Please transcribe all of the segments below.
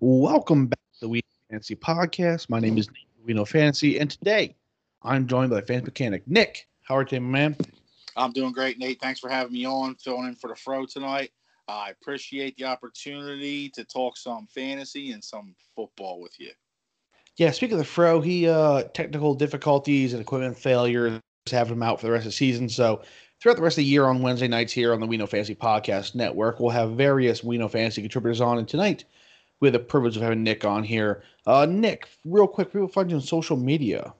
Welcome back to the We Fantasy Podcast. My name is Nate We Know Fantasy, and today I'm joined by fantasy mechanic Nick. How are you, man? I'm doing great, Nate. Thanks for having me on, filling in for the Fro tonight. I appreciate the opportunity to talk some fantasy and some football with you. Yeah, speaking of the Fro, he uh technical difficulties and equipment failures have him out for the rest of the season. So throughout the rest of the year on Wednesday nights here on the We Know Fantasy Podcast Network, we'll have various We Know Fantasy contributors on. And tonight we have the privilege of having Nick on here. Uh, Nick, real quick, people find you on social media.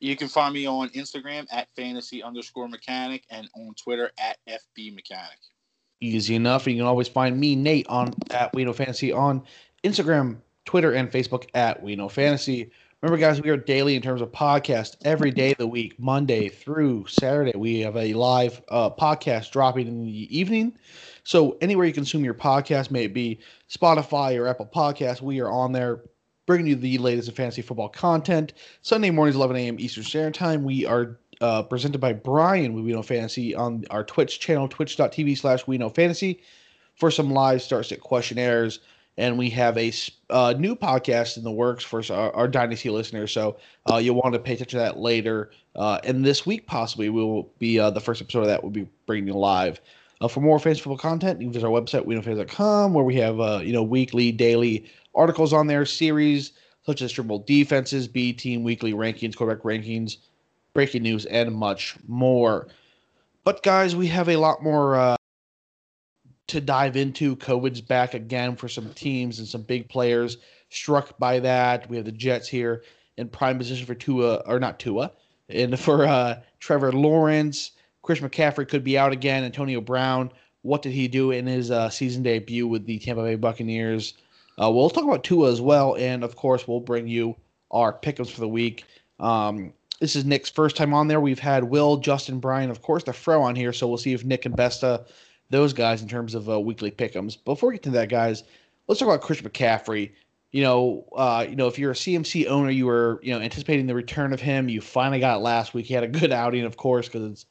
You can find me on Instagram at fantasy underscore mechanic and on Twitter at FB mechanic. Easy enough. And you can always find me, Nate, on at We Know Fantasy on Instagram, Twitter, and Facebook at We Know Fantasy. Remember, guys, we are daily in terms of podcast every day of the week, Monday through Saturday. We have a live uh, podcast dropping in the evening. So anywhere you consume your podcast, may it be Spotify or Apple Podcasts, we are on there bringing you the latest in fantasy football content. Sunday mornings, 11 a.m. Eastern Standard Time. We are uh, presented by Brian with We Know Fantasy on our Twitch channel, twitch.tv slash We Know Fantasy, for some live start sit questionnaires. And we have a uh, new podcast in the works for our, our Dynasty listeners. So uh, you'll want to pay attention to that later. Uh, and this week, possibly, we will be uh, the first episode of that. We'll be bringing you live. Uh, for more fantasy football content, you can visit our website, WeKnowFans.com, where we have uh, you know weekly, daily articles on there, series such as triple defenses, B team weekly rankings, quarterback rankings, breaking news, and much more. But guys, we have a lot more uh, to dive into. COVID's back again for some teams and some big players struck by that. We have the Jets here in prime position for Tua, or not Tua, and for uh, Trevor Lawrence. Chris McCaffrey could be out again. Antonio Brown, what did he do in his uh, season debut with the Tampa Bay Buccaneers? Uh, we'll talk about Tua as well, and of course, we'll bring you our pickups for the week. Um, this is Nick's first time on there. We've had Will, Justin, Brian, of course, the Fro on here, so we'll see if Nick and Besta, those guys, in terms of uh, weekly pickums. Before we get to that, guys, let's talk about Chris McCaffrey. You know, uh, you know, if you're a CMC owner, you were you know anticipating the return of him. You finally got it last week. He had a good outing, of course, because it's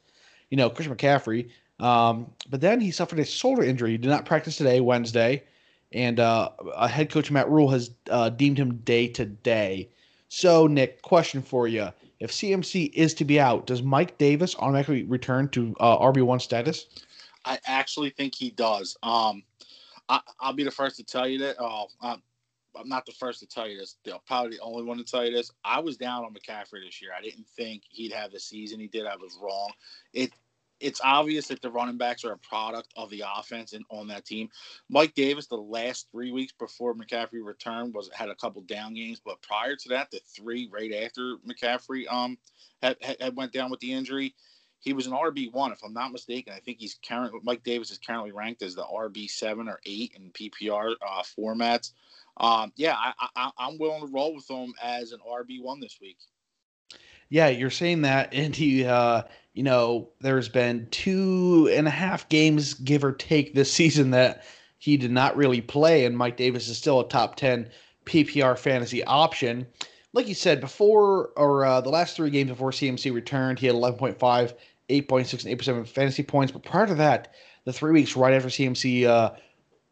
you know, Chris McCaffrey. Um, but then he suffered a shoulder injury. He did not practice today, Wednesday, and uh, head coach Matt Rhule has uh, deemed him day to day. So, Nick, question for you: If CMC is to be out, does Mike Davis automatically return to uh, RB one status? I actually think he does. Um, I, will be the first to tell you that. Oh, I'm, I'm not the first to tell you this. They'll probably the only one to tell you this. I was down on McCaffrey this year. I didn't think he'd have the season he did. I was wrong. It it's obvious that the running backs are a product of the offense and on that team. Mike Davis, the last three weeks before McCaffrey returned, was had a couple down games, but prior to that, the three right after McCaffrey um had, had went down with the injury, he was an RB one, if I'm not mistaken. I think he's currently Mike Davis is currently ranked as the RB seven or eight in PPR uh, formats. Um, yeah, I, I, I'm willing to roll with him as an RB one this week. Yeah, you're saying that, and he, uh, you know, there's been two and a half games, give or take, this season that he did not really play, and Mike Davis is still a top ten PPR fantasy option. Like you said before, or uh, the last three games before CMC returned, he had 11.5, 8.6, and 8.7 fantasy points. But prior to that, the three weeks right after CMC uh,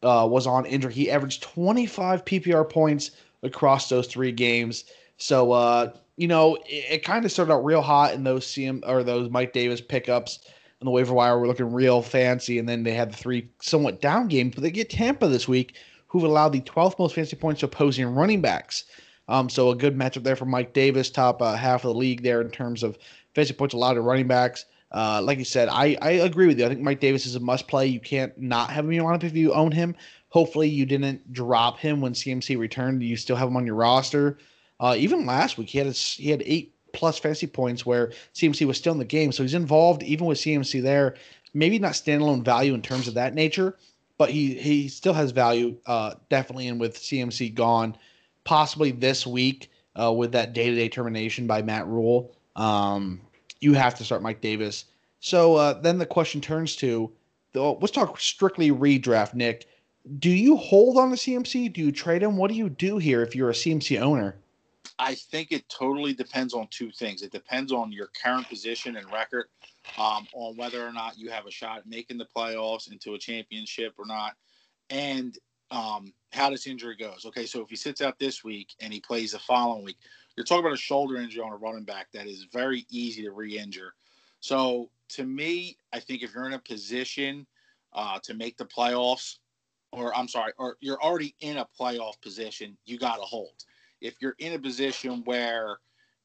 uh, was on injury, he averaged 25 PPR points across those three games. So, uh, you know, it, it kind of started out real hot in those CM or those Mike Davis pickups on the waiver wire were looking real fancy, and then they had the three somewhat down games, but they get Tampa this week, who've allowed the 12th most fantasy points to opposing running backs. Um, so a good matchup there for Mike Davis, top uh, half of the league there in terms of fantasy points allowed to running backs. Uh, like you said, I, I agree with you. I think Mike Davis is a must play. You can't not have him in your lineup if you own him. Hopefully, you didn't drop him when CMC returned. Do you still have him on your roster. Uh, even last week, he had he had eight plus fantasy points where CMC was still in the game, so he's involved even with CMC there. Maybe not standalone value in terms of that nature, but he he still has value uh, definitely. And with CMC gone, possibly this week uh, with that day to day termination by Matt Rhule, um, you have to start Mike Davis. So uh, then the question turns to, let's talk strictly redraft, Nick. Do you hold on to CMC? Do you trade him? What do you do here if you're a CMC owner? I think it totally depends on two things. It depends on your current position and record, um, on whether or not you have a shot making the playoffs into a championship or not. And um, how this injury goes. Okay, so if he sits out this week and he plays the following week, you're talking about a shoulder injury on a running back that is very easy to re-injure. So to me, I think if you're in a position uh, to make the playoffs, or I'm sorry, or you're already in a playoff position, you got to hold. If you're in a position where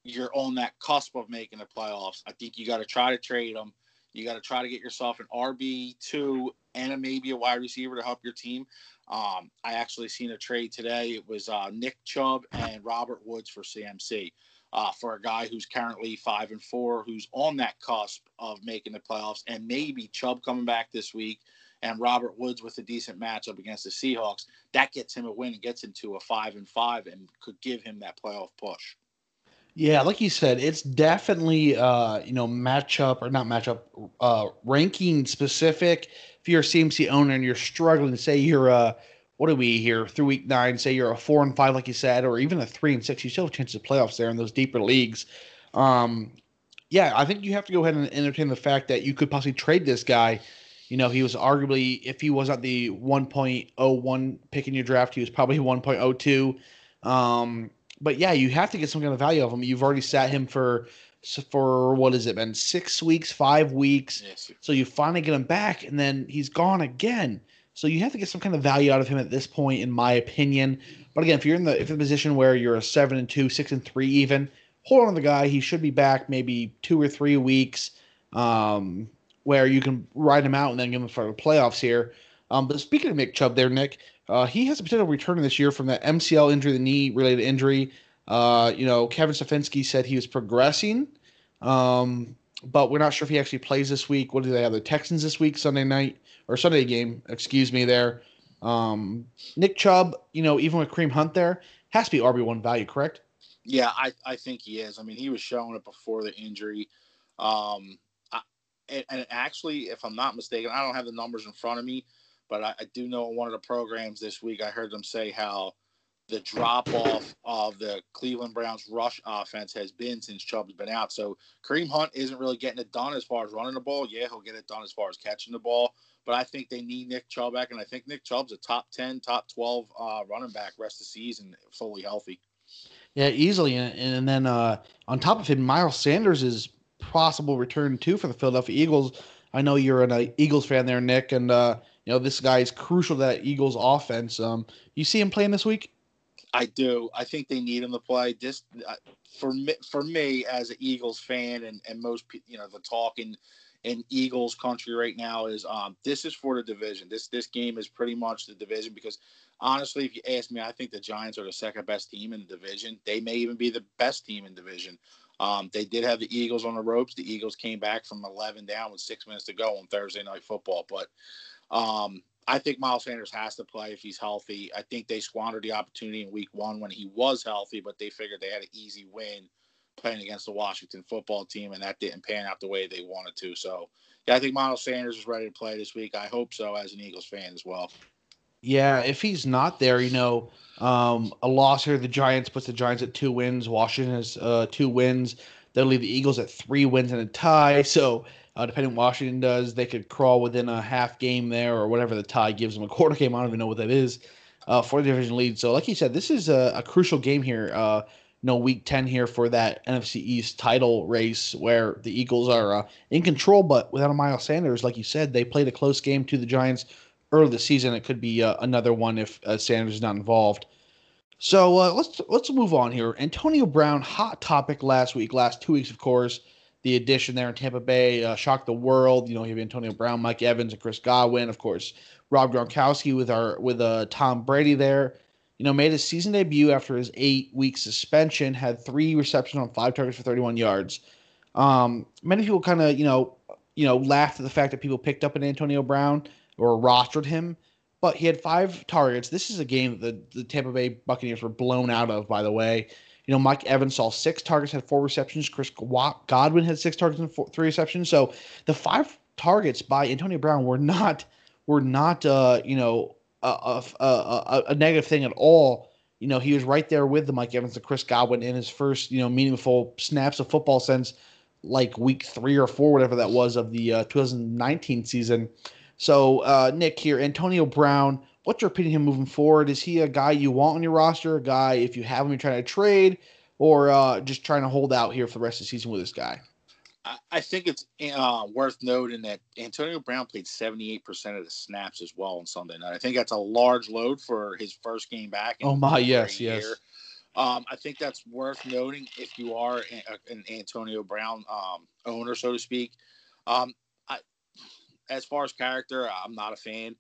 you're on that cusp of making the playoffs, I think you got to try to trade them. You got to try to get yourself an RB two and a, maybe a wide receiver to help your team. Um, I actually seen a trade today. It was uh, Nick Chubb and Robert Woods for CMC. Uh, for a guy who's currently five and four, who's on that cusp of making the playoffs, and maybe Chubb coming back this week, and Robert Woods with a decent matchup against the Seahawks, that gets him a win and gets into a five and five, and could give him that playoff push. Yeah, like you said, it's definitely uh, you know matchup or not matchup uh, ranking specific. If you're a CMC owner and you're struggling, say you're a what are we here through week nine? Say you're a four and five, like you said, or even a three and six, you still have chances of playoffs there in those deeper leagues. Um, yeah, I think you have to go ahead and entertain the fact that you could possibly trade this guy. You know, he was arguably, if he was not the 1.01 pick in your draft, he was probably 1.02. Um, but yeah, you have to get some kind of value of him. You've already sat him for for what has it been six weeks, five weeks. Yes. So you finally get him back, and then he's gone again. So you have to get some kind of value out of him at this point, in my opinion. But again, if you're in the if the position where you're a seven and two, six and three, even hold on to the guy. He should be back maybe two or three weeks, um, where you can ride him out and then give him for the playoffs here. Um, but speaking of Nick Chubb, there, Nick, uh, he has a potential return this year from that MCL injury, the knee related injury. Uh, you know, Kevin Stefanski said he was progressing, um, but we're not sure if he actually plays this week. What do they have? The Texans this week, Sunday night or Sunday game? Excuse me, there. Um, Nick Chubb, you know, even with Kareem Hunt there, has to be RB one value, correct? Yeah, I, I think he is. I mean, he was showing it before the injury. Um, and, and actually, if I'm not mistaken, I don't have the numbers in front of me, but I, I do know in one of the programs this week, I heard them say how the drop off of the Cleveland Browns rush offense has been since Chubb's been out. So Kareem Hunt isn't really getting it done as far as running the ball. Yeah, he'll get it done as far as catching the ball. But I think they need Nick Chubb back, and I think Nick Chubb's a top ten, top twelve uh, running back rest of the season, fully healthy. Yeah, easily, and, and then uh, on top of him, Miles Sanders is possible return too for the Philadelphia Eagles. I know you're an Eagles fan there, Nick, and uh, you know this guy is crucial to that Eagles offense. Um, you see him playing this week? I do. I think they need him to play. This uh, for me, for me as an Eagles fan, and and most you know the talking in Eagles country right now is um this is for the division. This this game is pretty much the division because honestly, if you ask me, I think the Giants are the second best team in the division. They may even be the best team in division. Um, they did have the Eagles on the ropes. The Eagles came back from 11 down with six minutes to go on Thursday night football, but um, I think Miles Sanders has to play if he's healthy. I think they squandered the opportunity in week one when he was healthy, but they figured they had an easy win playing against the Washington football team, and that didn't pan out the way they wanted to. So, yeah, I think Miles Sanders is ready to play this week. I hope so as an Eagles fan as well. Yeah, if he's not there, you know, um, a loss here, the Giants puts the Giants at two wins. Washington has uh, two wins. They'll leave the Eagles at three wins and a tie. So uh, depending Washington does, they could crawl within a half game there or whatever the tie gives them. A quarter game, I don't even know what that is uh, for the division lead. So, like you said, this is a, a crucial game here. Uh, you know, week 10 here for that NFC East title race where the Eagles are uh, in control, but without a Miles Sanders, like you said, they played a close game to the Giants early this season. It could be uh, another one if uh, Sanders is not involved. So uh, let's let's move on here. Antonio Brown, hot topic last week, last two weeks, of course the addition there in Tampa Bay uh, shocked the world. You know, you have Antonio Brown, Mike Evans, and Chris Godwin, of course, Rob Gronkowski with our with uh, Tom Brady there. You know, made his season debut after his eight week suspension, had three receptions on five targets for 31 yards. Um, many people kind of, you know, you know, laughed at the fact that people picked up an Antonio Brown or rostered him, but he had five targets. This is a game that the, the Tampa Bay Buccaneers were blown out of, by the way. You know, Mike Evans saw six targets, had four receptions. Chris Godwin had six targets and four, three receptions. So the five targets by Antonio Brown were not were not uh, you know a, a, a, a, negative thing at all. You know, he was right there with the Mike Evans and Chris Godwin in his first you know meaningful snaps of football since like week three or four, whatever that was of the uh, 2019 season. So uh, Nick here, Antonio Brown what's your opinion of him moving forward? Is he a guy you want on your roster? A guy if you have him, you're trying to trade, or uh, just trying to hold out here for the rest of the season with this guy? I think it's uh, worth noting that Antonio Brown played 78% of the snaps as well on Sunday night. I think that's a large load for his first game back. oh my, yes, yes. Um, I think that's worth noting if you are an Antonio Brown um, owner, so to speak. Um, as far as character, I'm not a fan,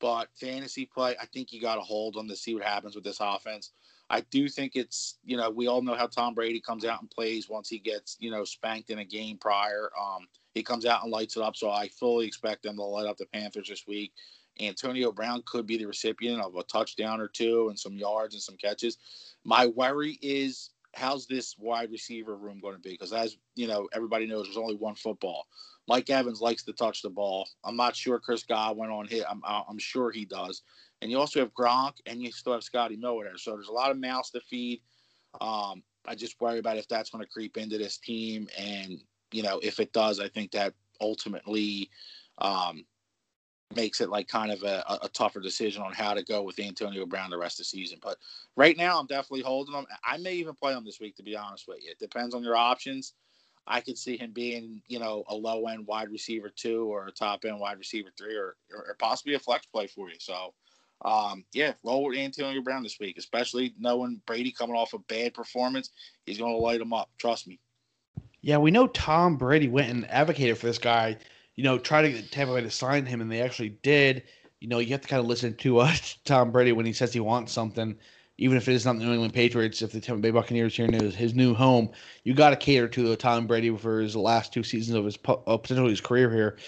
but fantasy play, I think you got to hold on to see what happens with this offense. I do think it's you know we all know how Tom Brady comes out and plays once he gets you know spanked in a game prior. Um, he comes out and lights it up. So I fully expect them to light up the Panthers this week. Antonio Brown could be the recipient of a touchdown or two and some yards and some catches. My worry is how's this wide receiver room going to be? Because as you know, everybody knows there's only one football. Mike Evans likes to touch the ball. I'm not sure Chris Godwin on hit. I'm I'm sure he does. And you also have Gronk, and you still have Scotty Miller there. So there's a lot of mouths to feed. Um, I just worry about if that's going to creep into this team, and you know, if it does, I think that ultimately um, makes it like kind of a, a, tougher decision on how to go with Antonio Brown the rest of the season. But right now, I'm definitely holding him. I may even play him this week, to be honest with you. It depends on your options. I could see him being, you know, a low end wide receiver two or a top end wide receiver three or, or, or possibly a flex play for you. So um, yeah, roll with Antonio Brown this week, especially knowing Brady coming off a bad performance. He's going to light him up. Trust me. Yeah, we know Tom Brady went and advocated for this guy. You know, try to get Tampa Bay to sign him, and they actually did. You know, you have to kind of listen to uh, Tom Brady when he says he wants something, even if it is not the New England Patriots. If the Tampa Bay Buccaneers here in his, new home, you got to cater to Tom Brady for his last two seasons of his uh, potentially his career here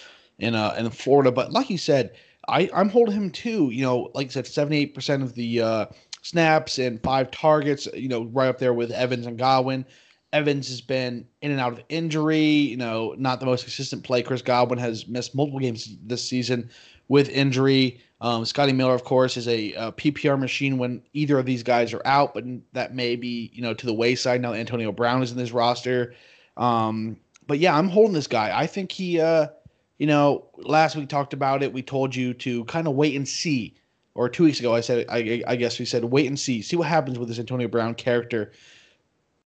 in uh in Florida. But like you said, I, I'm holding him too. You know, like I said, 78% of the uh, snaps and five targets, you know, right up there with Evans and Godwin. Evans has been in and out of injury, you know, not the most consistent play. Chris Godwin has missed multiple games this season with injury. Um, Scotty Miller, of course, is a, a, PPR machine when either of these guys are out, but that may be, you know, to the wayside now. Antonio Brown is in this roster. Um, but yeah, I'm holding this guy. I think he, uh, you know, last week talked about it. We told you to kind of wait and see. Or two weeks ago, I said, I, I guess we said, wait and see, see what happens with this Antonio Brown character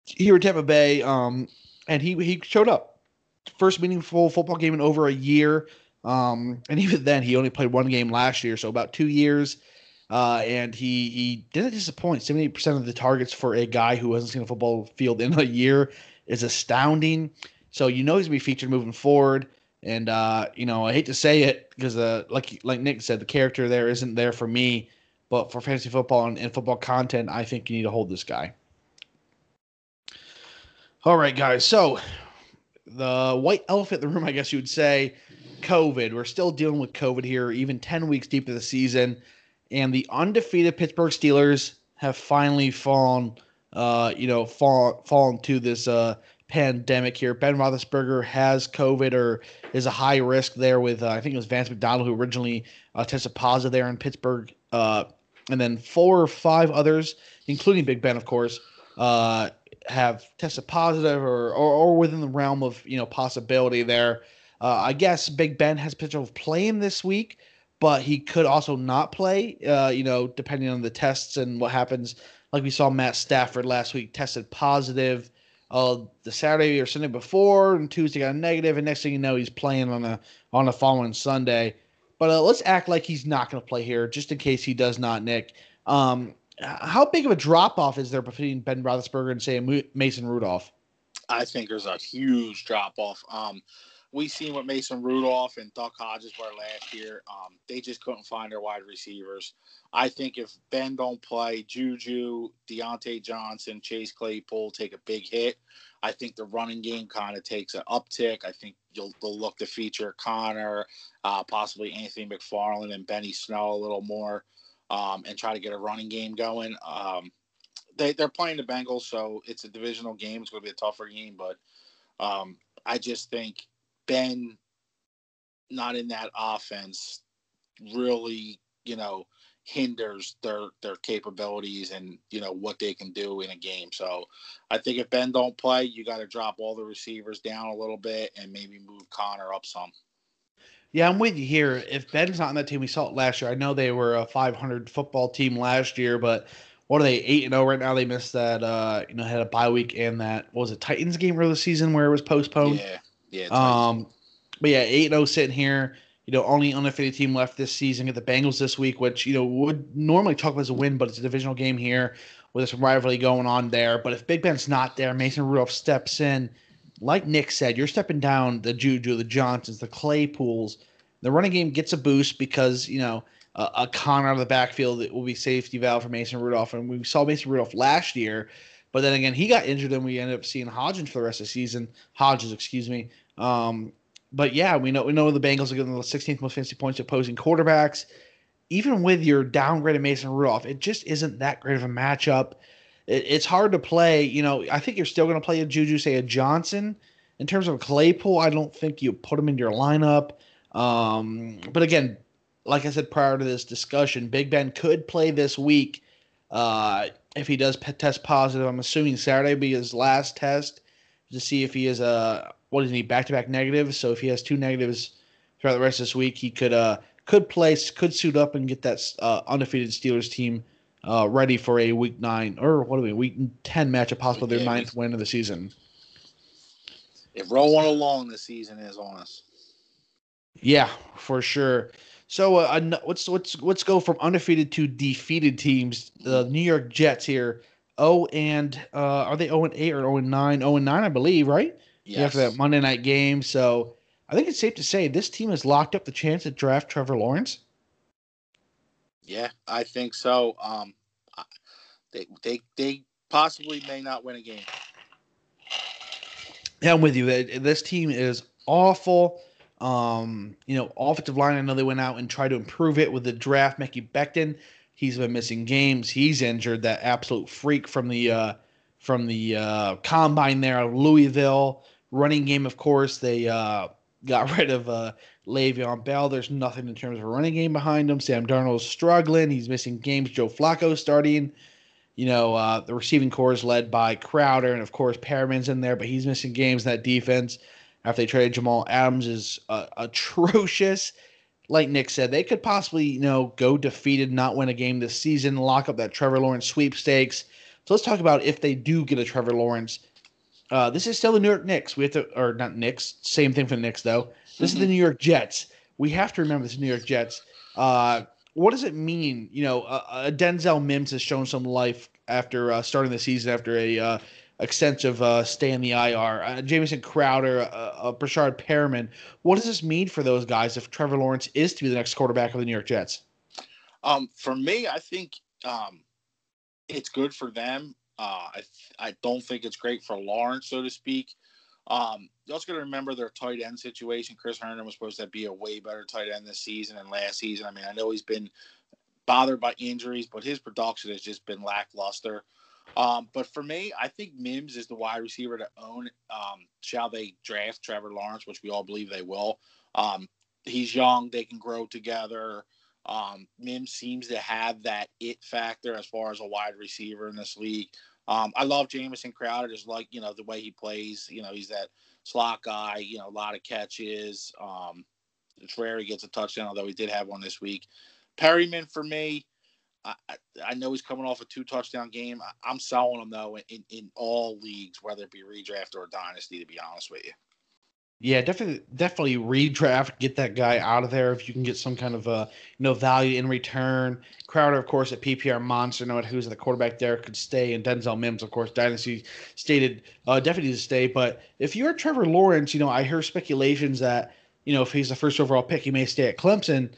here at Tampa Bay. Um, and he he showed up. First meaningful football game in over a year. Um, and even then, he only played one game last year, so about two years. Uh, and he he didn't disappoint. Seventy percent of the targets for a guy who hasn't seen a football field in a year is astounding. So you know he's gonna be featured moving forward. And uh, you know, I hate to say it because uh, like like Nick said, the character there isn't there for me. But for fantasy football and, and football content, I think you need to hold this guy. All right, guys. So the white elephant in the room, I guess you would say, COVID. We're still dealing with COVID here, even 10 weeks deep into the season. And the undefeated Pittsburgh Steelers have finally fallen, uh, you know, fall, fallen to this uh, pandemic here. Ben Roethlisberger has COVID or is a high risk there with, uh, I think it was Vance McDonald who originally uh, tested positive there in Pittsburgh. Uh, and then four or five others, including Big Ben, of course, uh, have tested positive or, or, or, within the realm of, you know, possibility there. Uh, I guess Big Ben has potential of playing this week, but he could also not play, uh, you know, depending on the tests and what happens. Like we saw Matt Stafford last week tested positive uh, the Saturday or Sunday before, and Tuesday got a negative, and next thing you know, he's playing on a on the following Sunday. But uh, let's act like he's not going to play here, just in case he does not, Nick. Um, how big of a drop off is there between Ben Roethlisberger and say Mason Rudolph? I think there's a huge drop off. Um, we seen what Mason Rudolph and Duck Hodges were last year. Um, they just couldn't find their wide receivers. I think if Ben don't play, Juju, Diontae Johnson, Chase Claypool take a big hit. I think the running game kind of takes an uptick. I think you'll they'll look to feature Conner, uh, possibly Anthony McFarland and Benny Snell a little more, um, and try to get a running game going. Um, they they're playing the Bengals, so it's a divisional game. It's going to be a tougher game, but um, I just think Ben not in that offense really, you know, hinders their their capabilities and you know what they can do in a game. So I think if Ben don't play, you got to drop all the receivers down a little bit and maybe move Conner up some. Yeah, I'm with you here. If Ben's not on that team, we saw it last year. I know they were a 500 football team last year, but what are they eight and zero right now? They missed that. Uh, you know, had a bye week and that what was it Titans game early season where it was postponed. Yeah, yeah. Um, but yeah, eight and zero sitting here. You know, only undefeated team left this season. Get the Bengals this week, which you know would normally talk about as a win, but it's a divisional game here with some rivalry going on there. But if Big Ben's not there, Mason Rudolph steps in. Like Nick said, you're stepping down the Juju, the Johnsons, the Claypools. The running game gets a boost because you know a, a con out of the backfield that will be safety valve for Mason Rudolph. And we saw Mason Rudolph last year, but then again, he got injured and we ended up seeing Hodgins for the rest of the season. Hodges, excuse me. Um, but yeah, we know we know the Bengals are getting the 16th most fantasy points opposing quarterbacks. Even with your downgraded Mason Rudolph, it just isn't that great of a matchup. It, it's hard to play. You know, I think you're still going to play a Juju, say a Johnson. In terms of Claypool, I don't think you put him in your lineup. Um, but again, like I said prior to this discussion, Big Ben could play this week uh, if he does test positive. I'm assuming Saturday will be his last test to see if he is a uh, what is he back to back negatives. So if he has two negatives throughout the rest of this week, he could uh could place could suit up and get that uh, undefeated Steelers team uh, ready for a week nine or what are we week ten matchup, possible their ninth win of the season. If rolling along the season is on us. Yeah, for sure. So uh, let's let's let's go from undefeated to defeated teams. The New York Jets here. Oh, and uh, are they 0 and 8 or 0 and 9? 0 and 9, I believe, right? Yes. After that Monday night game. So I think it's safe to say this team has locked up the chance to draft Trevor Lawrence. Yeah, I think so. Um, they they they possibly may not win a game. Yeah, I'm with you. This team is awful. Um, you know, offensive line, I know they went out and tried to improve it with the draft. Mekhi Becton, he's been missing games. He's injured. That absolute freak from the uh, from the uh, combine there, Louisville. Running game, of course, they uh, got rid of uh, Le'Veon Bell. There's nothing in terms of a running game behind him. Sam Darnold's struggling. He's missing games. Joe Flacco starting. You know, uh, the receiving corps is led by Crowder, and of course, Perriman's in there, but he's missing games. That defense after they traded Jamal Adams is uh, atrocious. Like Nick said, they could possibly, you know, go defeated, not win a game this season, lock up that Trevor Lawrence sweepstakes. So let's talk about if they do get a Trevor Lawrence. Uh, this is still the New York Knicks. We have to, or not Knicks. Same thing for the Knicks though. This mm-hmm. is the New York Jets. We have to remember this New York Jets. Uh, what does it mean? You know, uh, Denzel Mims has shown some life after uh, starting the season after a uh, extensive uh, stay in the IR. Uh, Jamison Crowder, uh, Breshad Perriman. What does this mean for those guys if Trevor Lawrence is to be the next quarterback of the New York Jets? Um, for me, I think um, it's good for them. Uh, I I don't think it's great for Lawrence, so to speak. Um, you also got to remember their tight end situation. Chris Herndon was supposed to be a way better tight end this season and last season. I mean, I know he's been bothered by injuries, but his production has just been lackluster. Um, but for me, I think Mims is the wide receiver to own. Um, shall they draft Trevor Lawrence, which we all believe they will? Um, he's young; they can grow together. Um, Mims seems to have that it factor as far as a wide receiver in this league. Um, I love Jamison Crowder, just like you know the way he plays. You know, he's that slot guy. You know, a lot of catches. Um, it's rare he gets a touchdown, although he did have one this week. Perriman for me, I, I know he's coming off a two touchdown game. I, am selling him though in, in all leagues, whether it be redraft or dynasty. To be honest with you. Yeah, definitely, definitely redraft. Get that guy out of there if you can get some kind of uh, you know value in return. Crowder, of course, at PPR monster. Know who's the quarterback there could stay, and Denzel Mims, of course, dynasty stated uh, definitely to stay. But if you're Trevor Lawrence, you know I hear speculations that you know if he's the first overall pick, he may stay at Clemson.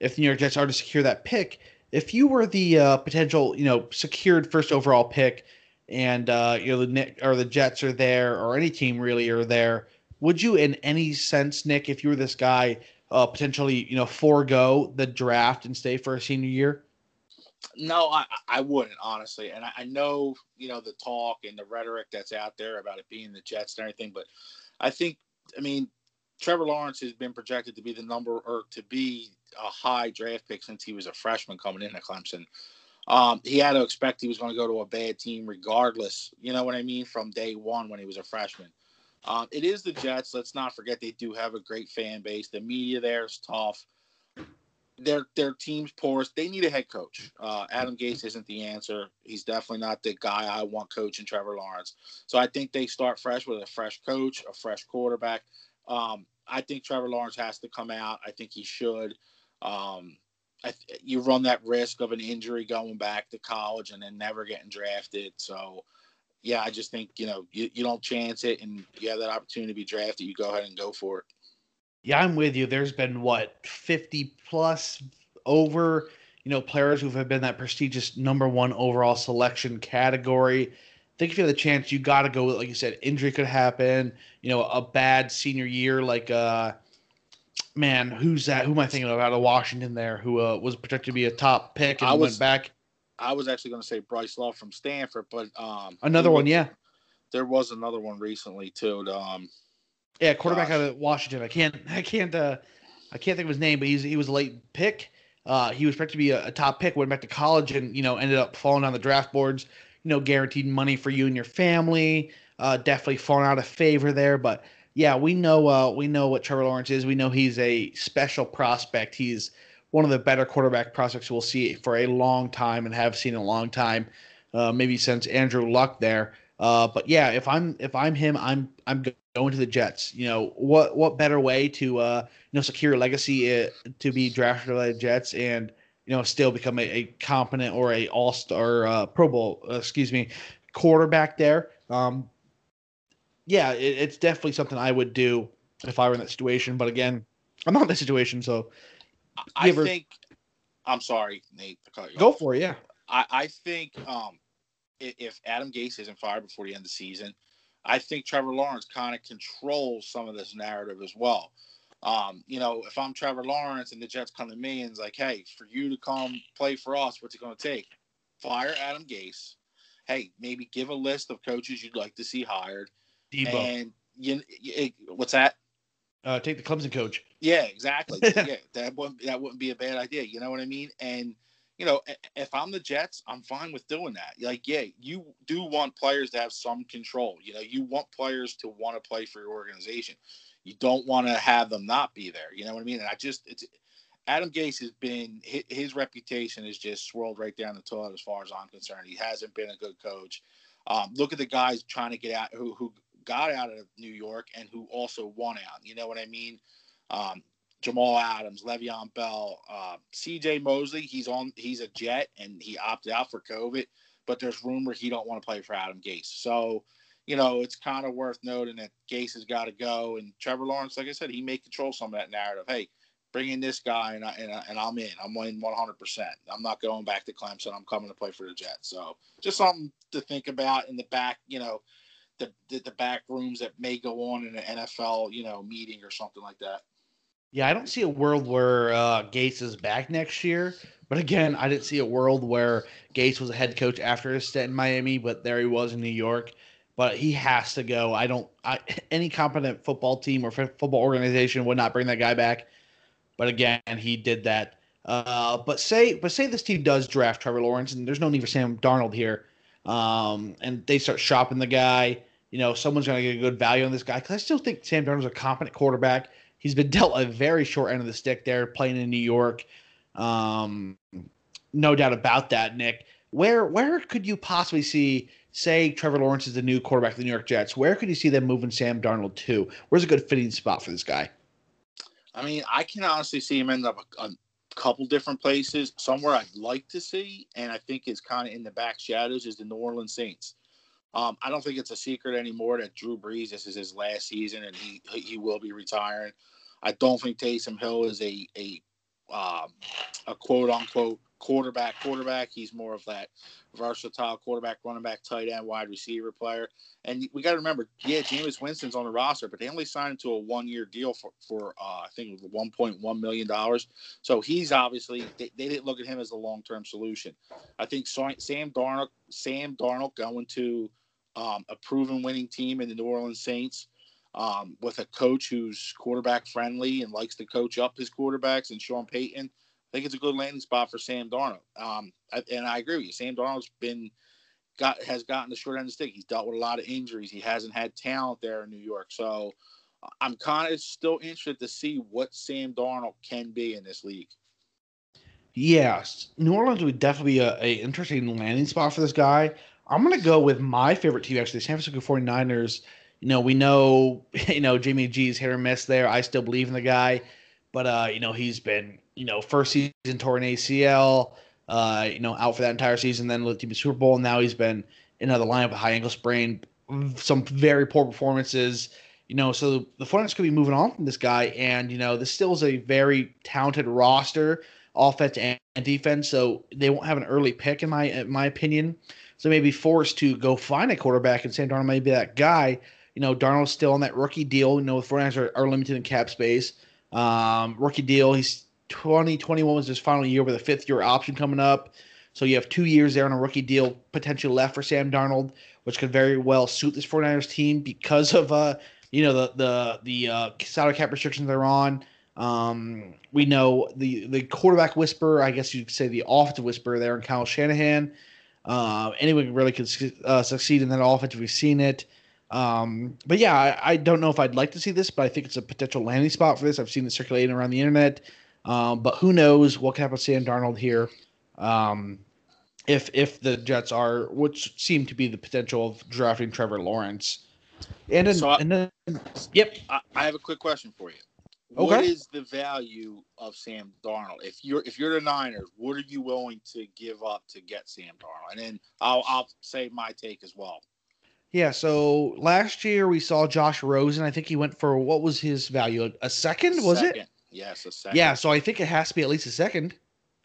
If the New York Jets are to secure that pick, if you were the uh, potential, you know, secured first overall pick, and uh, you know the or the Jets are there, or any team really are there, would you, in any sense, Nick, if you were this guy, uh, potentially, you know, forego the draft and stay for a senior year? No, I, I wouldn't honestly, and I, I know you know the talk and the rhetoric that's out there about it being the Jets and everything, but I think, I mean, Trevor Lawrence has been projected to be the number or to be a high draft pick since he was a freshman coming into Clemson. Um, he had to expect he was going to go to a bad team regardless. You know what I mean? From day one when he was a freshman. Um, it is the Jets. Let's not forget they do have a great fan base. The media there is tough. Their their team's porous. They need a head coach. Uh, Adam Gase isn't the answer. He's definitely not the guy I want coaching Trevor Lawrence. So I think they start fresh with a fresh coach, a fresh quarterback. Um, I think Trevor Lawrence has to come out. I think he should. Um, th- you run that risk of an injury going back to college and then never getting drafted. So, yeah, I just think you know you, you don't chance it, and you have that opportunity to be drafted. You go ahead and go for it. Yeah, I'm with you. There's been what 50 plus over, you know, players who have been that prestigious number one overall selection category. I think if you have the chance, you got to go. Like you said, injury could happen. You know, a bad senior year, like uh, man, who's that? Who am I thinking of out of Washington there? Who uh, was projected to be a top pick and I was- went back. I was actually going to say Bryce Love from Stanford, but um, Another one, yeah, There was another one recently too. the, Um, yeah, quarterback Gosh. out of Washington. I can't, I can't, uh, I can't think of his name, but he's he was a late pick. Uh, he was projected to be a, a top pick. Went back to college and you know ended up falling on the draft boards. You know, guaranteed money for you and your family. Uh, definitely falling out of favor there, but yeah, we know uh, we know what Trevor Lawrence is. We know he's a special prospect. He's one of the better quarterback prospects we'll see for a long time and have seen a long time, uh, maybe since Andrew Luck there. Uh, but yeah, if I'm if I'm him, I'm I'm going to the Jets. You know what what better way to uh, you know secure a legacy uh, to be drafted by the Jets and you know still become a, a competent or a All Star uh, Pro Bowl uh, excuse me quarterback there. Um, yeah, it, it's definitely something I would do if I were in that situation. But again, I'm not in that situation, so I- ever- think. I'm sorry, Nate. to cut you go off. for it. Yeah, I, I think um, if Adam Gase isn't fired before the end of the season, I think Trevor Lawrence kind of controls some of this narrative as well. Um, you know, if I'm Trevor Lawrence and the Jets come to me and it's like, hey, for you to come play for us, what's it going to take? Fire Adam Gase. Hey, maybe give a list of coaches you'd like to see hired. Dabo, And you, it, what's that? Uh, take the Clemson coach. Yeah, exactly. yeah, that wouldn't that wouldn't be a bad idea. You know what I mean? And you know, if I'm the Jets, I'm fine with doing that. Like, yeah, you do want players to have some control. You know, you want players to want to play for your organization. You don't want to have them not be there. You know what I mean? And I just, it's Adam Gase has been his, his reputation is just swirled right down the toilet as far as I'm concerned. He hasn't been a good coach. Um, look at the guys trying to get out who who got out of New York and who also won out. You know what I mean? Um, Jamal Adams, Le'Veon Bell, uh, C.J. Mosley. He's on. He's a Jet, and he opted out for COVID. But there's rumor he don't want to play for Adam Gase. So, you know, it's kind of worth noting that Gase has got to go, and Trevor Lawrence, like I said, he may control some of that narrative. Hey, bring in this guy, and I, and, I, and I'm in. I'm in 100. percent I'm not going back to Clemson. I'm coming to play for the Jets. So, just something to think about in the back. You know, the the, back rooms that may go on in an NFL, you know, meeting or something like that. Yeah, I don't see a world where uh, Gase is back next year. But again, I didn't see a world where Gase was a head coach after his stint in Miami, but there he was in New York. But he has to go. I don't. I, any competent football team or football organization would not bring that guy back. But again, he did that. Uh, but say, but say this team does draft Trevor Lawrence, and there's no need for Sam Darnold here. Um, and they start shopping the guy. You know, someone's going to get a good value on this guy because I still think Sam Darnold's a competent quarterback. He's been dealt a very short end of the stick there, playing in New York. Um, no doubt about that, Nick. Where where could you possibly see, say, Trevor Lawrence is the new quarterback of the New York Jets? Where could you see them moving Sam Darnold to? Where's a good fitting spot for this guy? I mean, I can honestly see him end up a, a couple different places. Somewhere I'd like to see, and I think is kind of in the back shadows, is the New Orleans Saints. Um, I don't think it's a secret anymore that Drew Brees this is his last season, and he he will be retiring. I don't think Taysom Hill is a a um, a quote unquote quarterback quarterback. He's more of that versatile quarterback, running back, tight end, wide receiver player. And we got to remember, yeah, Jameis Winston's on the roster, but they only signed him to a one-year deal for, for uh, I think it was 1.1 million dollars. So he's obviously they, they didn't look at him as a long-term solution. I think Sam Darnold, Sam Darnold going to um, a proven winning team in the New Orleans Saints. Um, with a coach who's quarterback friendly and likes to coach up his quarterbacks, and Sean Payton, I think it's a good landing spot for Sam Darnold. Um, and I agree with you. Sam Darnold's been got has gotten the short end of the stick. He's dealt with a lot of injuries. He hasn't had talent there in New York. So I'm kind of still interested to see what Sam Darnold can be in this league. Yes, New Orleans would definitely be a, a interesting landing spot for this guy. I'm going to go with my favorite team, actually, the San Francisco 49ers. You know, we know, you know, Jimmy G's hit or miss there. I still believe in the guy, but, uh, you know, he's been, you know, first season torn ACL, uh, you know, out for that entire season, then led team to Super Bowl. And now he's been in another lineup with high ankle sprain, some very poor performances. You know, so the 49ers could be moving on from this guy. And, you know, this still is a very talented roster, offense and defense. So they won't have an early pick, in my in my opinion. So maybe forced to go find a quarterback, and Sam Darnold may be that guy. You know, Darnold's still on that rookie deal. You know, the 49ers are, are limited in cap space. Um, rookie deal. He's 2021 was his final year with a fifth year option coming up. So you have two years there on a rookie deal potentially left for Sam Darnold, which could very well suit this 49ers team because of uh, you know, the the the uh, salary cap restrictions they're on. Um, we know the the quarterback whisper, I guess you could say the offensive whisper there in Kyle Shanahan. Uh, anyone really could uh, succeed in that offense. We've seen it. Um, but yeah, I, I, don't know if I'd like to see this, but I think it's a potential landing spot for this. I've seen it circulating around the internet. Um, but who knows what can happen with Sam Darnold here? Um, if if the Jets are, which seem to be the potential of drafting Trevor Lawrence. And then, so I, and then yep. I, I, have a quick question for you. Okay. What is the value of Sam Darnold? If you're if you're the Niners, what are you willing to give up to get Sam Darnold? And then I'll I'll say my take as well. Yeah, so last year we saw Josh Rosen. I think he went for what was his value? A second, was second. it? Yes, a second. Yeah, so I think it has to be at least a second.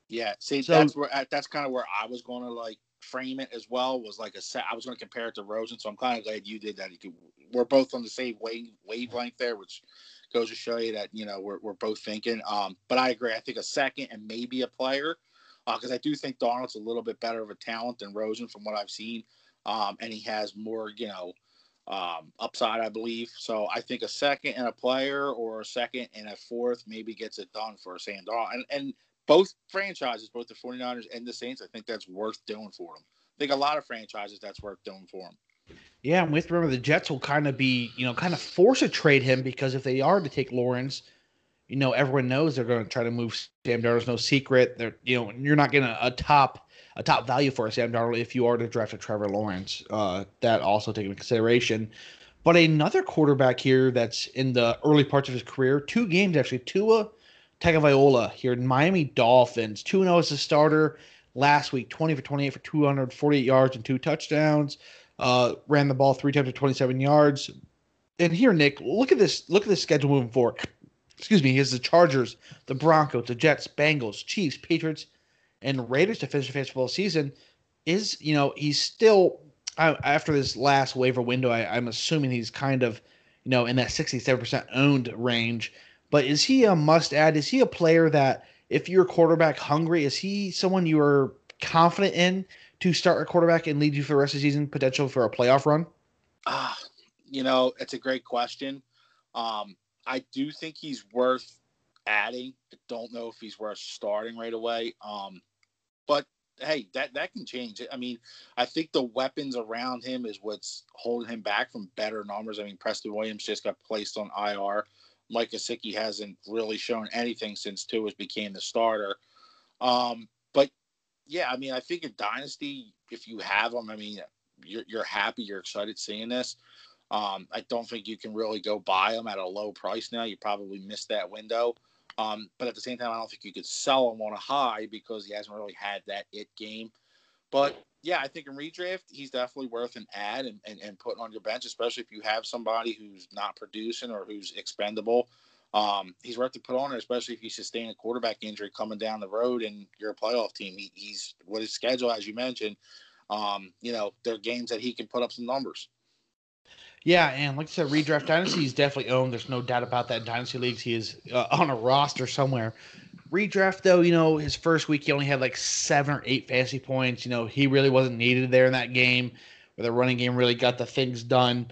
Yeah, see, so, that's where that's kind of where I was going to like frame it as well. Was like a set. I was going to compare it to Rosen, so I'm kind of glad you did that. You could, we're both on the same wave wavelength there, which goes to show you that you know we're we're both thinking. Um, but I agree. I think a second and maybe a player, because uh, I do think Darnold's a little bit better of a talent than Rosen from what I've seen, um, and he has more you know um, upside, I believe. So I think a second and a player, or a second and a fourth, maybe gets it done for Sam Darnold. And and both franchises, both the 49ers and the Saints, I think that's worth doing for them. I think a lot of franchises that's worth doing for them. Yeah, and with remember the Jets will kind of be, you know, kind of force a trade him because if they are to take Lawrence, you know, everyone knows they're going to try to move Sam Darnold. no secret. They're, you know, you're not getting a, a top a top value for Sam Darnold if you are to draft a Trevor Lawrence. Uh, that also taken into consideration. But another quarterback here that's in the early parts of his career, two games actually, Tua Tagovailoa here in Miami Dolphins, 2 0 as a starter last week, 20 for 28 for 248 yards and two touchdowns. Uh, ran the ball three times for 27 yards. And here, Nick, look at this. Look at this schedule moving forward. Excuse me. He has the Chargers, the Broncos, the Jets, Bengals, Chiefs, Patriots, and Raiders to finish the football season. Is you know he's still after this last waiver window. I, I'm assuming he's kind of you know in that 67% owned range. But is he a must add? Is he a player that if you're quarterback hungry, is he someone you are confident in to start a quarterback and lead you for the rest of the season, potential for a playoff run? Ah, uh, you know, it's a great question. Um, I do think he's worth adding. I don't know if he's worth starting right away. Um, but hey, that that can change. I mean, I think the weapons around him is what's holding him back from better numbers. I mean, Preston Williams just got placed on IR. Mike Gesicki hasn't really shown anything since Tua became the starter. Um, yeah, I mean, I think in Dynasty, if you have them, I mean, you're, you're happy, you're excited seeing this. Um, I don't think you can really go buy them at a low price now. You probably missed that window. Um, but at the same time, I don't think you could sell him on a high because he hasn't really had that it game. But yeah, I think in redraft, he's definitely worth an ad and, and, and putting on your bench, especially if you have somebody who's not producing or who's expendable. Um, he's worth to put on especially if you sustain a quarterback injury coming down the road and you're a playoff team. He, he's with his schedule, as you mentioned. Um, you know, there are games that he can put up some numbers. Yeah, and like I said, redraft dynasty he's definitely owned. There's no doubt about that. In dynasty leagues, he is uh, on a roster somewhere. Redraft though, you know, his first week he only had like seven or eight fantasy points. You know, he really wasn't needed there in that game where the running game really got the things done.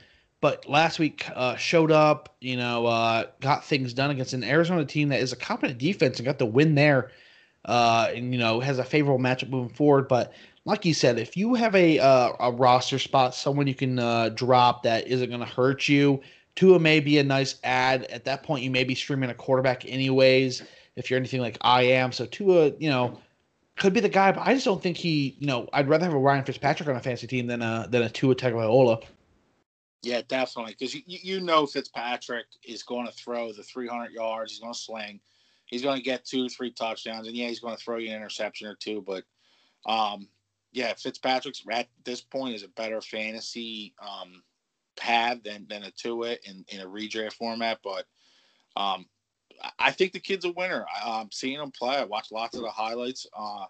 But last week uh, showed up, you know, uh, got things done against an Arizona team that is a competent defense and got the win there. Uh, and you know has a favorable matchup moving forward. But like you said, if you have a uh, a roster spot, someone you can uh, drop that isn't going to hurt you, Tua may be a nice ad. At that point, you may be streaming a quarterback anyways. If you're anything like I am, so Tua, you know, could be the guy. But I just don't think he. You know, I'd rather have a Ryan Fitzpatrick on a fantasy team than a than a Tua Tagovailoa. Yeah, definitely. Because you, you know Fitzpatrick is going to throw the 300 yards. He's going to sling. He's going to get two, three touchdowns, and yeah, he's going to throw you an interception or two. But um, yeah, Fitzpatrick's at this point is a better fantasy um, pad than than a Tua in in a redraft format. But um, I think the kid's a winner. I, am seeing him play. I watched lots of the highlights. Uh,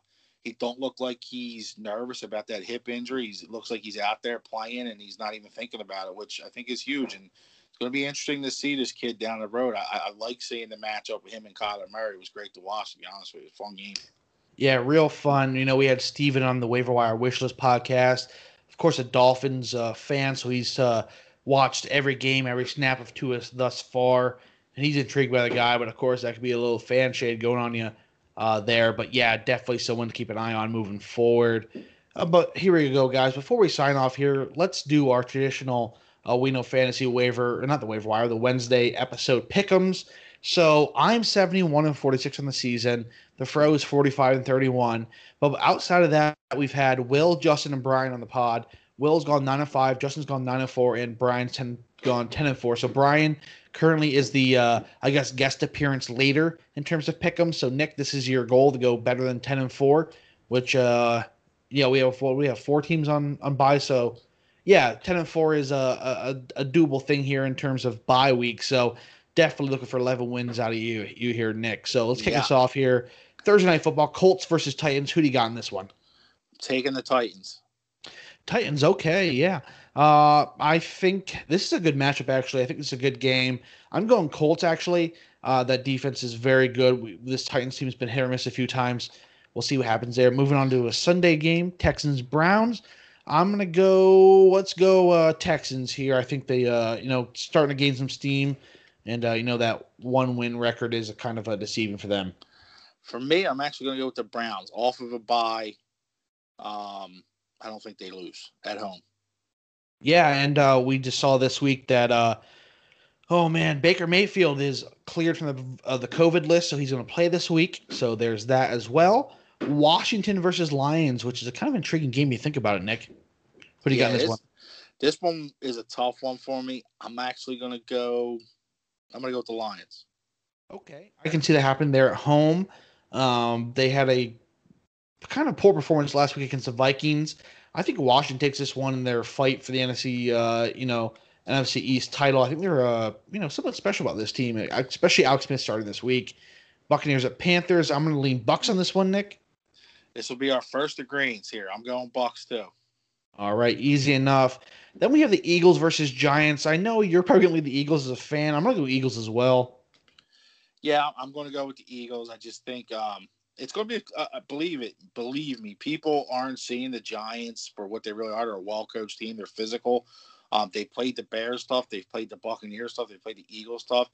he don't look like he's nervous about that hip injury. It looks like he's out there playing and he's not even thinking about it, which I think is huge. And it's going to be interesting to see this kid down the road. I, I like seeing the matchup with him and Kyler Murray. It was great to watch, to be honest with you. Fun game. Yeah, real fun. You know, we had Steven on the Waiver Wire Wishlist podcast. Of course, a Dolphins uh, fan, so he's uh, watched every game, every snap of Tua thus far, and he's intrigued by the guy. But of course, that could be a little fan shade going on you uh, there. But yeah, definitely someone to keep an eye on moving forward. Uh, but here we go, guys. Before we sign off here, let's do our traditional uh, We Know Fantasy waiver, or not the waiver wire, the Wednesday episode pickums. So I'm 71 and 46 on the season. The Fro is 45 and 31. But outside of that, we've had Will, Justin, and Brian on the pod. Will's gone 9 and 5, Justin's gone 9 and 4, and Brian's 10, gone 10 and 4. So Brian currently is the uh, I guess guest appearance later in terms of pick'em. So Nick, this is your goal to go better than ten and four, which uh, you know we have four, we have four teams on on buy. So yeah, ten and four is a, a a doable thing here in terms of bye week. So definitely looking for eleven wins out of you you here, Nick. So let's kick yeah. us off here. Thursday night football, Colts versus Titans. Who do you got in this one? Taking the Titans. Titans, okay, yeah. Uh, I think this is a good matchup. Actually, I think it's a good game. I'm going Colts. Actually, uh, that defense is very good. We, this Titans team has been hit or miss a few times. We'll see what happens there. Moving on to a Sunday game, Texans Browns. I'm gonna go. Let's go uh, Texans here. I think they, uh, you know, starting to gain some steam, and uh, you know that one win record is a kind of a deceiving for them. For me, I'm actually gonna go with the Browns off of a bye. Um, I don't think they lose at home. Yeah, and uh, we just saw this week that uh, oh man, Baker Mayfield is cleared from the uh, the COVID list, so he's going to play this week. So there's that as well. Washington versus Lions, which is a kind of intriguing game. You think about it, Nick. What do you yeah, got in this one? This one is a tough one for me. I'm actually going to go. I'm going to go with the Lions. Okay, I can see that happen. They're at home. Um, they had a kind of poor performance last week against the Vikings. I think Washington takes this one in their fight for the NFC, uh, you know, NFC East title. I think they're, uh, you know, something special about this team, especially Alex Smith starting this week. Buccaneers at Panthers. I'm going to lean Bucks on this one, Nick. This will be our first agreements here. I'm going Bucks too. All right, easy enough. Then we have the Eagles versus Giants. I know you're probably going to lead the Eagles as a fan. I'm going to go Eagles as well. Yeah, I'm going to go with the Eagles. I just think um, it's going to be, uh, uh, believe it, believe me, people aren't seeing the Giants for what they really are. They're a well coached team. They're physical. Um, they played the Bears stuff. They've played the Buccaneers stuff. They played the Eagles stuff.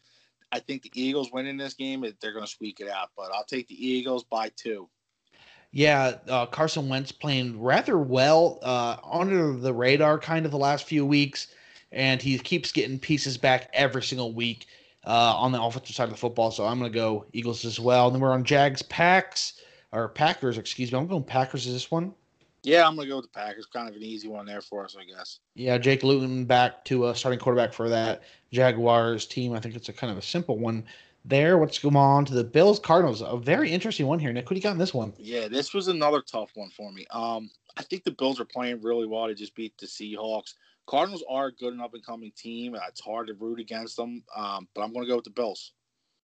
I think the Eagles winning this game, they're going to squeak it out. But I'll take the Eagles by two. Yeah, uh, Carson Wentz playing rather well uh, under the radar kind of the last few weeks, and he keeps getting pieces back every single week uh, on the offensive side of the football. So I'm going to go Eagles as well. And then we're on Jags, Packs or Packers. Excuse me. I'm going Packers. Is this one? Yeah, I'm going to go with the Packers. Kind of an easy one there for us, I guess. Yeah, Jake Luton back to a starting quarterback for that Jaguars team. I think it's a kind of a simple one there. Let's go on to the Bills Cardinals. A very interesting one here, Nick. What do you got in this one? Yeah, this was another tough one for me. Um, I think the Bills are playing really well to just beat the Seahawks. Cardinals are a good and up and coming team. It's hard to root against them, um, but I'm going to go with the Bills.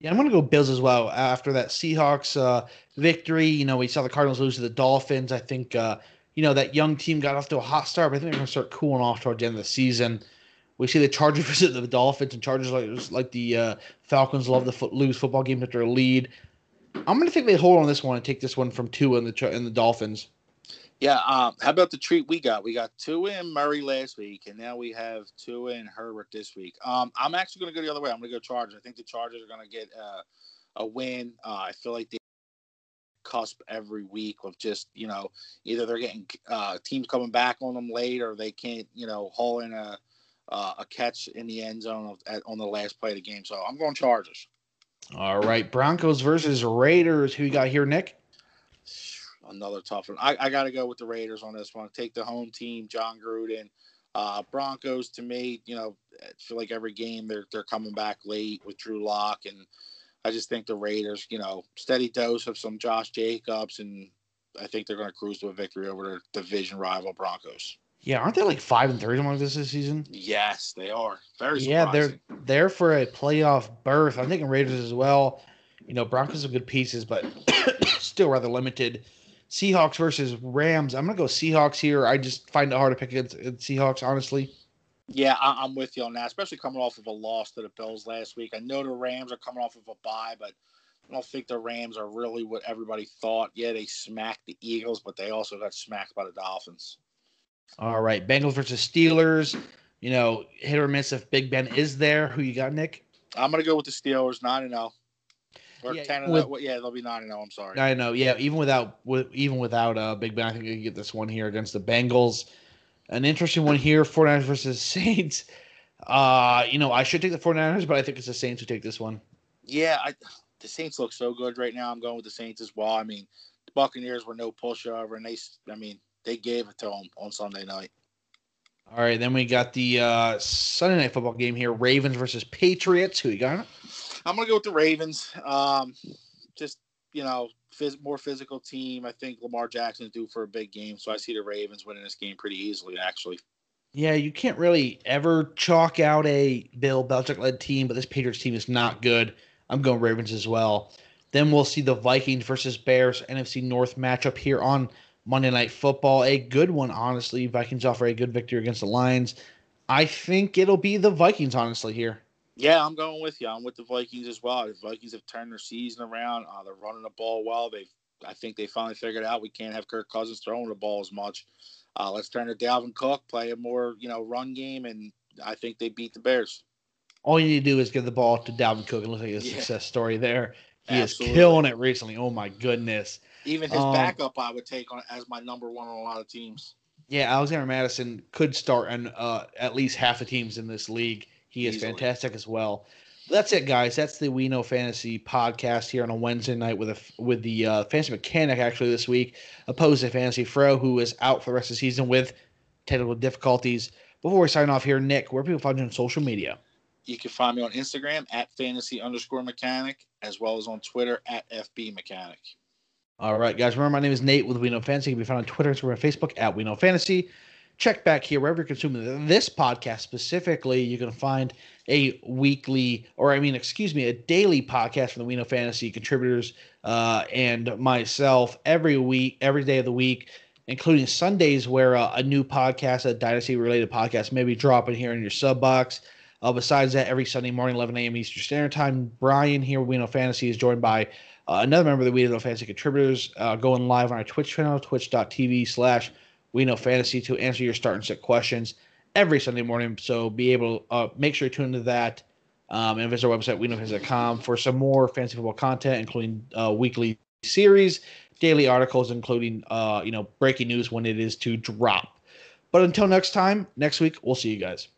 Yeah, I'm going to go Bills as well. After that Seahawks uh, victory, you know, we saw the Cardinals lose to the Dolphins. I think, uh, you know, that young team got off to a hot start, but I think they're going to start cooling off towards the end of the season. We see the Chargers visit the Dolphins, and Chargers like like the uh, Falcons love to fo- lose football games after a lead. I'm going to think they hold on this one and take this one from two in the in the Dolphins. Yeah. Um, how about the treat we got? We got Tua and Murray last week, and now we have Tua and Herbert this week. Um, I'm actually going to go the other way. I'm going to go Chargers. I think the Chargers are going to get uh, a win. Uh, I feel like they cusp every week of just you know either they're getting uh, teams coming back on them late or they can't you know haul in a uh, a catch in the end zone of, at, on the last play of the game. So I'm going Chargers. All right, Broncos versus Raiders. Who you got here, Nick? Another tough one. I, I got to go with the Raiders on this one. Take the home team, Jon Gruden. Uh, Broncos to me, you know, I feel like every game they're they're coming back late with Drew Lock, and I just think the Raiders, you know, steady dose of some Josh Jacobs, and I think they're going to cruise to a victory over their division rival Broncos. Yeah, aren't they like five and three among this this season? Yes, they are. Very surprising. yeah, they're there for a playoff berth. I'm thinking Raiders as well. You know, Broncos have good pieces, but still rather limited. Seahawks versus Rams. I'm gonna go Seahawks here. I just find it hard to pick against Seahawks, honestly. Yeah, I, am with you on that, especially coming off of a loss to the Bills last week. I know the Rams are coming off of a bye, but I don't think the Rams are really what everybody thought. Yeah, they smacked the Eagles, but they also got smacked by the Dolphins. All right, Bengals versus Steelers. You know, hit or miss if Big Ben is there. Who you got, Nick? I'm gonna go with the Steelers, nine and zero. Or yeah, ten with, 0. Yeah, they'll be nine and zero. I'm sorry. I know. Yeah, even without with, even without uh, Big Ben, I think you can get this one here against the Bengals. An interesting one here: 49ers versus Saints. Uh, you know, I should take the 49ers, but I think it's the Saints who take this one. Yeah, I, the Saints look so good right now. I'm going with the Saints as well. I mean, the Buccaneers were no pushover, and they, I mean, they gave it to them on Sunday night. All right, then we got the uh, Sunday night football game here: Ravens versus Patriots. Who you got? I'm gonna go with the Ravens. Um, just you know, phys- more physical team. I think Lamar Jackson's due for a big game, so I see the Ravens winning this game pretty easily. Actually. Yeah, you can't really ever chalk out a Bill Belichick led team, but this Patriots team is not good. I'm going Ravens as well. Then we'll see the Vikings versus Bears NFC North matchup here on Monday Night Football. A good one, honestly. Vikings offer a good victory against the Lions. I think it'll be the Vikings, honestly, here. Yeah, I'm going with you. I'm with the Vikings as well. The Vikings have turned their season around. Uh, they're running the ball well. They, I think they finally figured out we can't have Kirk Cousins throwing the ball as much. Uh, let's turn to Dalvin Cook, play a more you know run game, and I think they beat the Bears. All you need to do is give the ball to Dalvin Cook and look at his yeah. success story there. He Absolutely. is killing it recently. Oh my goodness! Even his um, backup, I would take on as my number one on a lot of teams. Yeah, Alexander Mattison could start on uh, at least half the teams in this league. He is Easily. fantastic as well. That's it, guys. That's the We Know Fantasy podcast here on a Wednesday night with a with the uh, fantasy mechanic actually this week, opposed to Fantasy Fro, who is out for the rest of the season with technical difficulties. Before we sign off here, Nick, where people find you on social media? You can find me on Instagram at fantasy underscore mechanic, as well as on Twitter at FB mechanic. All right, guys. Remember, my name is Nate with We Know Fantasy. You can be found on Twitter, Instagram, and Facebook at We Know Fantasy check back here wherever you're consuming this podcast specifically. You can find a weekly, or I mean, excuse me, a daily podcast from the We Know Fantasy contributors uh, and myself every week, every day of the week, including Sundays where uh, a new podcast, a dynasty related podcast, may be dropping here in your sub box. Uh, besides that, every Sunday morning, 11 a.m. Eastern Standard Time, Brian here, Know Fantasy, is joined by uh, another member of the We Know Fantasy contributors, uh, going live on our Twitch channel, twitch.tv slash we Know Fantasy to answer your start and sit questions every Sunday morning. So be able to uh, make sure you tune into that um, and visit our website, weknowfantasy.com, for some more fantasy football content, including uh, weekly series, daily articles, including uh, you know breaking news when it is to drop. But until next time, next week, we'll see you guys.